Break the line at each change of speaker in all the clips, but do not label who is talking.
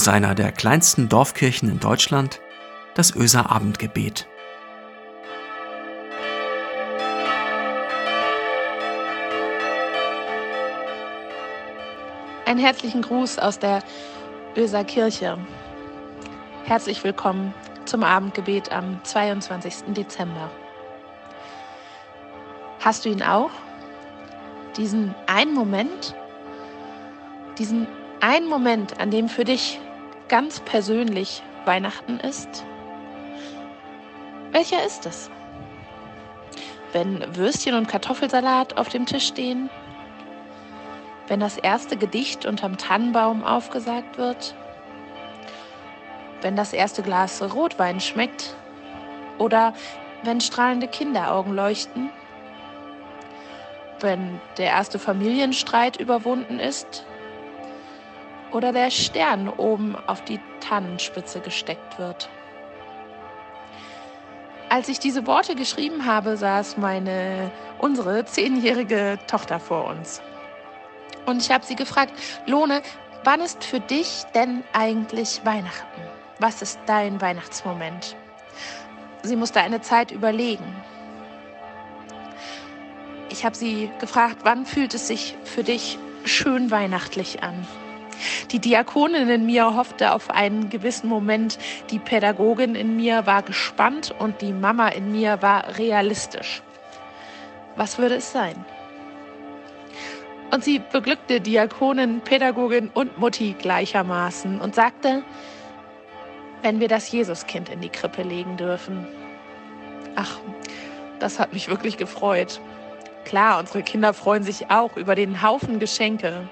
aus einer der kleinsten Dorfkirchen in Deutschland, das Öser Abendgebet.
Einen herzlichen Gruß aus der Öser Kirche. Herzlich willkommen zum Abendgebet am 22. Dezember. Hast du ihn auch? Diesen einen Moment, diesen einen Moment, an dem für dich ganz persönlich Weihnachten ist? Welcher ist es? Wenn Würstchen und Kartoffelsalat auf dem Tisch stehen? Wenn das erste Gedicht unterm Tannenbaum aufgesagt wird? Wenn das erste Glas Rotwein schmeckt? Oder wenn strahlende Kinderaugen leuchten? Wenn der erste Familienstreit überwunden ist? Oder der Stern oben auf die Tannenspitze gesteckt wird. Als ich diese Worte geschrieben habe, saß meine, unsere zehnjährige Tochter vor uns. Und ich habe sie gefragt, Lohne, wann ist für dich denn eigentlich Weihnachten? Was ist dein Weihnachtsmoment? Sie musste eine Zeit überlegen. Ich habe sie gefragt, wann fühlt es sich für dich schön weihnachtlich an? Die Diakonin in mir hoffte auf einen gewissen Moment, die Pädagogin in mir war gespannt und die Mama in mir war realistisch. Was würde es sein? Und sie beglückte Diakonin, Pädagogin und Mutti gleichermaßen und sagte, wenn wir das Jesuskind in die Krippe legen dürfen. Ach, das hat mich wirklich gefreut. Klar, unsere Kinder freuen sich auch über den Haufen Geschenke,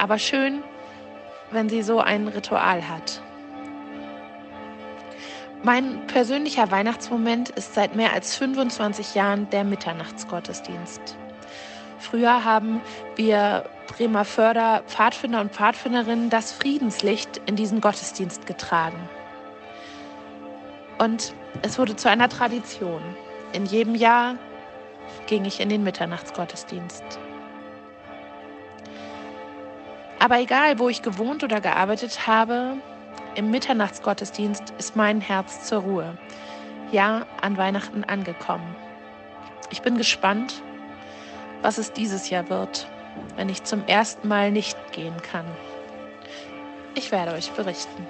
aber schön, wenn sie so ein Ritual hat. Mein persönlicher Weihnachtsmoment ist seit mehr als 25 Jahren der Mitternachtsgottesdienst. Früher haben wir Bremer Förder Pfadfinder und Pfadfinderinnen das Friedenslicht in diesen Gottesdienst getragen. Und es wurde zu einer Tradition. In jedem Jahr ging ich in den Mitternachtsgottesdienst. Aber egal, wo ich gewohnt oder gearbeitet habe, im Mitternachtsgottesdienst ist mein Herz zur Ruhe. Ja, an Weihnachten angekommen. Ich bin gespannt, was es dieses Jahr wird, wenn ich zum ersten Mal nicht gehen kann. Ich werde euch berichten.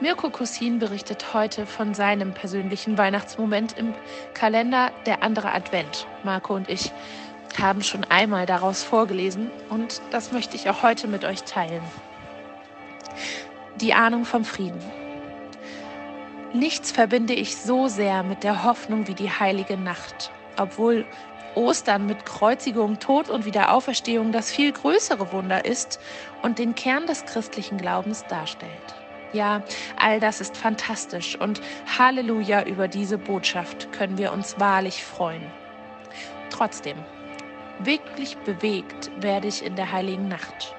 Mirko Kussin berichtet heute von seinem persönlichen Weihnachtsmoment im Kalender Der andere Advent. Marco und ich haben schon einmal daraus vorgelesen und das möchte ich auch heute mit euch teilen. Die Ahnung vom Frieden. Nichts verbinde ich so sehr mit der Hoffnung wie die heilige Nacht, obwohl Ostern mit Kreuzigung, Tod und Wiederauferstehung das viel größere Wunder ist und den Kern des christlichen Glaubens darstellt. Ja, all das ist fantastisch und Halleluja über diese Botschaft können wir uns wahrlich freuen. Trotzdem, Wirklich bewegt werde ich in der heiligen Nacht.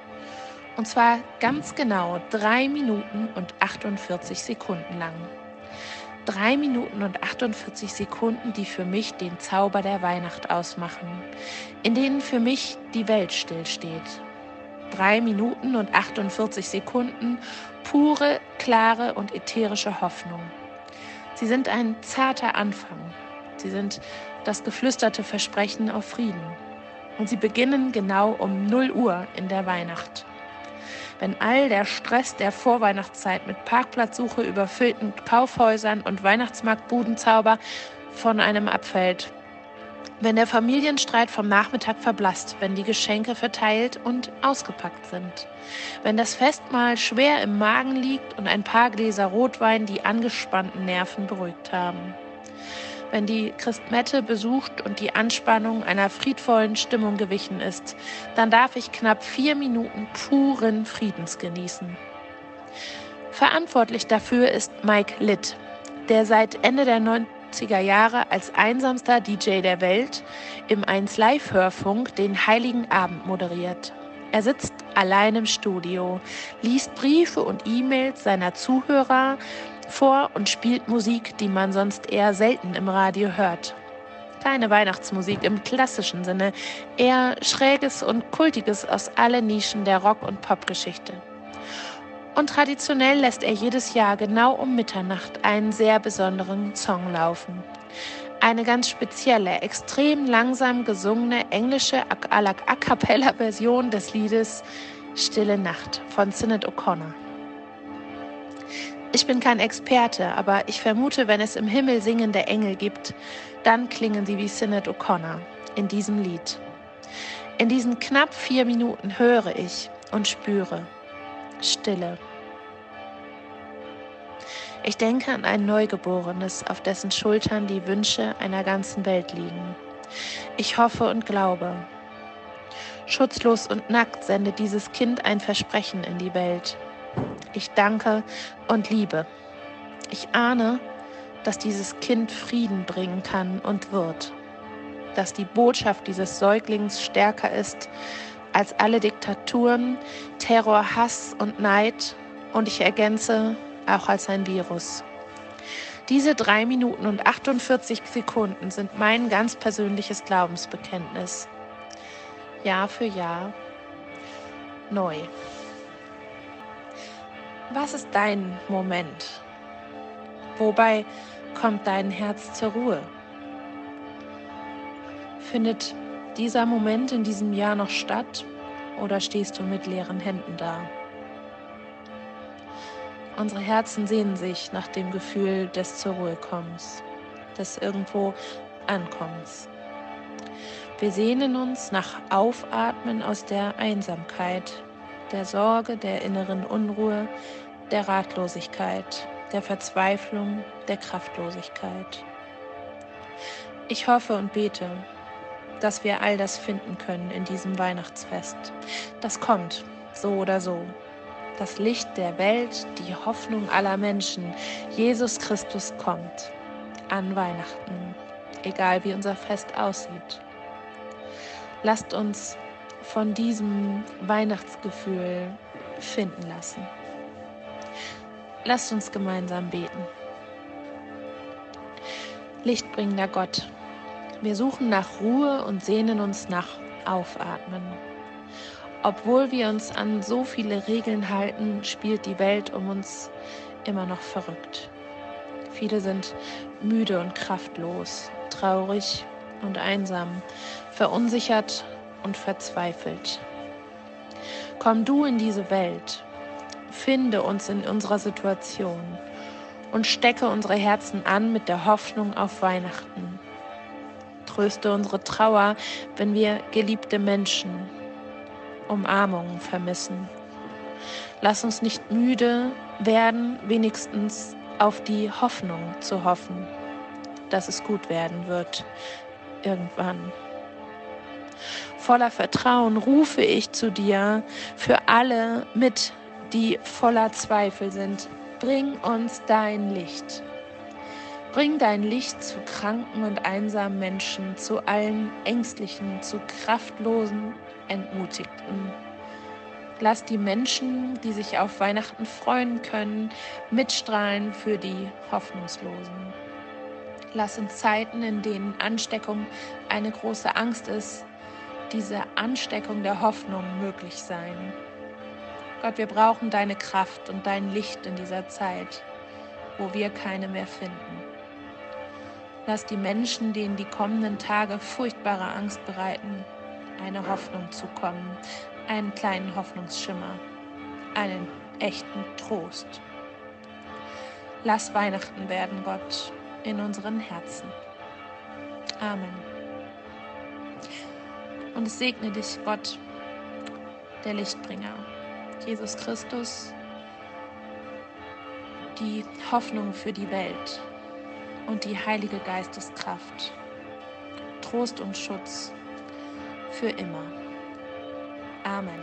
Und zwar ganz genau drei Minuten und 48 Sekunden lang. Drei Minuten und 48 Sekunden, die für mich den Zauber der Weihnacht ausmachen, in denen für mich die Welt stillsteht. Drei Minuten und 48 Sekunden pure, klare und ätherische Hoffnung. Sie sind ein zarter Anfang. Sie sind das geflüsterte Versprechen auf Frieden. Und sie beginnen genau um 0 Uhr in der Weihnacht. Wenn all der Stress der Vorweihnachtszeit mit Parkplatzsuche, überfüllten Kaufhäusern und Weihnachtsmarktbudenzauber von einem abfällt. Wenn der Familienstreit vom Nachmittag verblasst, wenn die Geschenke verteilt und ausgepackt sind. Wenn das Festmahl schwer im Magen liegt und ein paar Gläser Rotwein die angespannten Nerven beruhigt haben wenn die Christmette besucht und die Anspannung einer friedvollen Stimmung gewichen ist, dann darf ich knapp vier Minuten puren Friedens genießen. Verantwortlich dafür ist Mike Litt, der seit Ende der 90er Jahre als einsamster DJ der Welt im 1 Live Hörfunk den Heiligen Abend moderiert. Er sitzt allein im Studio, liest Briefe und E-Mails seiner Zuhörer vor und spielt Musik, die man sonst eher selten im Radio hört. Keine Weihnachtsmusik im klassischen Sinne, eher schräges und kultiges aus allen Nischen der Rock- und Popgeschichte. Und traditionell lässt er jedes Jahr genau um Mitternacht einen sehr besonderen Song laufen. Eine ganz spezielle, extrem langsam gesungene englische A cappella Version des Liedes Stille Nacht von Sinead O'Connor. Ich bin kein Experte, aber ich vermute, wenn es im Himmel singende Engel gibt, dann klingen sie wie Sinead O'Connor in diesem Lied. In diesen knapp vier Minuten höre ich und spüre Stille. Ich denke an ein Neugeborenes, auf dessen Schultern die Wünsche einer ganzen Welt liegen. Ich hoffe und glaube. Schutzlos und nackt sendet dieses Kind ein Versprechen in die Welt. Ich danke und liebe. Ich ahne, dass dieses Kind Frieden bringen kann und wird. Dass die Botschaft dieses Säuglings stärker ist als alle Diktaturen, Terror, Hass und Neid und ich ergänze auch als ein Virus. Diese drei Minuten und 48 Sekunden sind mein ganz persönliches Glaubensbekenntnis. Jahr für Jahr neu. Was ist dein Moment? Wobei kommt dein Herz zur Ruhe? Findet dieser Moment in diesem Jahr noch statt oder stehst du mit leeren Händen da? Unsere Herzen sehnen sich nach dem Gefühl des zur Ruhe kommens, des irgendwo Ankommens. Wir sehnen uns nach Aufatmen aus der Einsamkeit, der Sorge, der inneren Unruhe, der Ratlosigkeit, der Verzweiflung, der Kraftlosigkeit. Ich hoffe und bete, dass wir all das finden können in diesem Weihnachtsfest. Das kommt, so oder so. Das Licht der Welt, die Hoffnung aller Menschen, Jesus Christus kommt an Weihnachten, egal wie unser Fest aussieht. Lasst uns von diesem Weihnachtsgefühl finden lassen. Lasst uns gemeinsam beten. Lichtbringender Gott, wir suchen nach Ruhe und sehnen uns nach Aufatmen. Obwohl wir uns an so viele Regeln halten, spielt die Welt um uns immer noch verrückt. Viele sind müde und kraftlos, traurig und einsam, verunsichert und verzweifelt. Komm du in diese Welt, finde uns in unserer Situation und stecke unsere Herzen an mit der Hoffnung auf Weihnachten. Tröste unsere Trauer, wenn wir geliebte Menschen, Umarmungen vermissen. Lass uns nicht müde werden, wenigstens auf die Hoffnung zu hoffen, dass es gut werden wird irgendwann. Voller Vertrauen rufe ich zu dir für alle mit, die voller Zweifel sind. Bring uns dein Licht. Bring dein Licht zu kranken und einsamen Menschen, zu allen Ängstlichen, zu kraftlosen, Entmutigten. Lass die Menschen, die sich auf Weihnachten freuen können, mitstrahlen für die Hoffnungslosen. Lass in Zeiten, in denen Ansteckung eine große Angst ist, diese Ansteckung der Hoffnung möglich sein. Gott, wir brauchen deine Kraft und dein Licht in dieser Zeit, wo wir keine mehr finden. Lass die Menschen, denen die kommenden Tage furchtbare Angst bereiten, eine Hoffnung zukommen, einen kleinen Hoffnungsschimmer, einen echten Trost. Lass Weihnachten werden, Gott, in unseren Herzen. Amen. Und es segne dich, Gott, der Lichtbringer, Jesus Christus, die Hoffnung für die Welt und die Heilige Geisteskraft, Trost und Schutz für immer. Amen.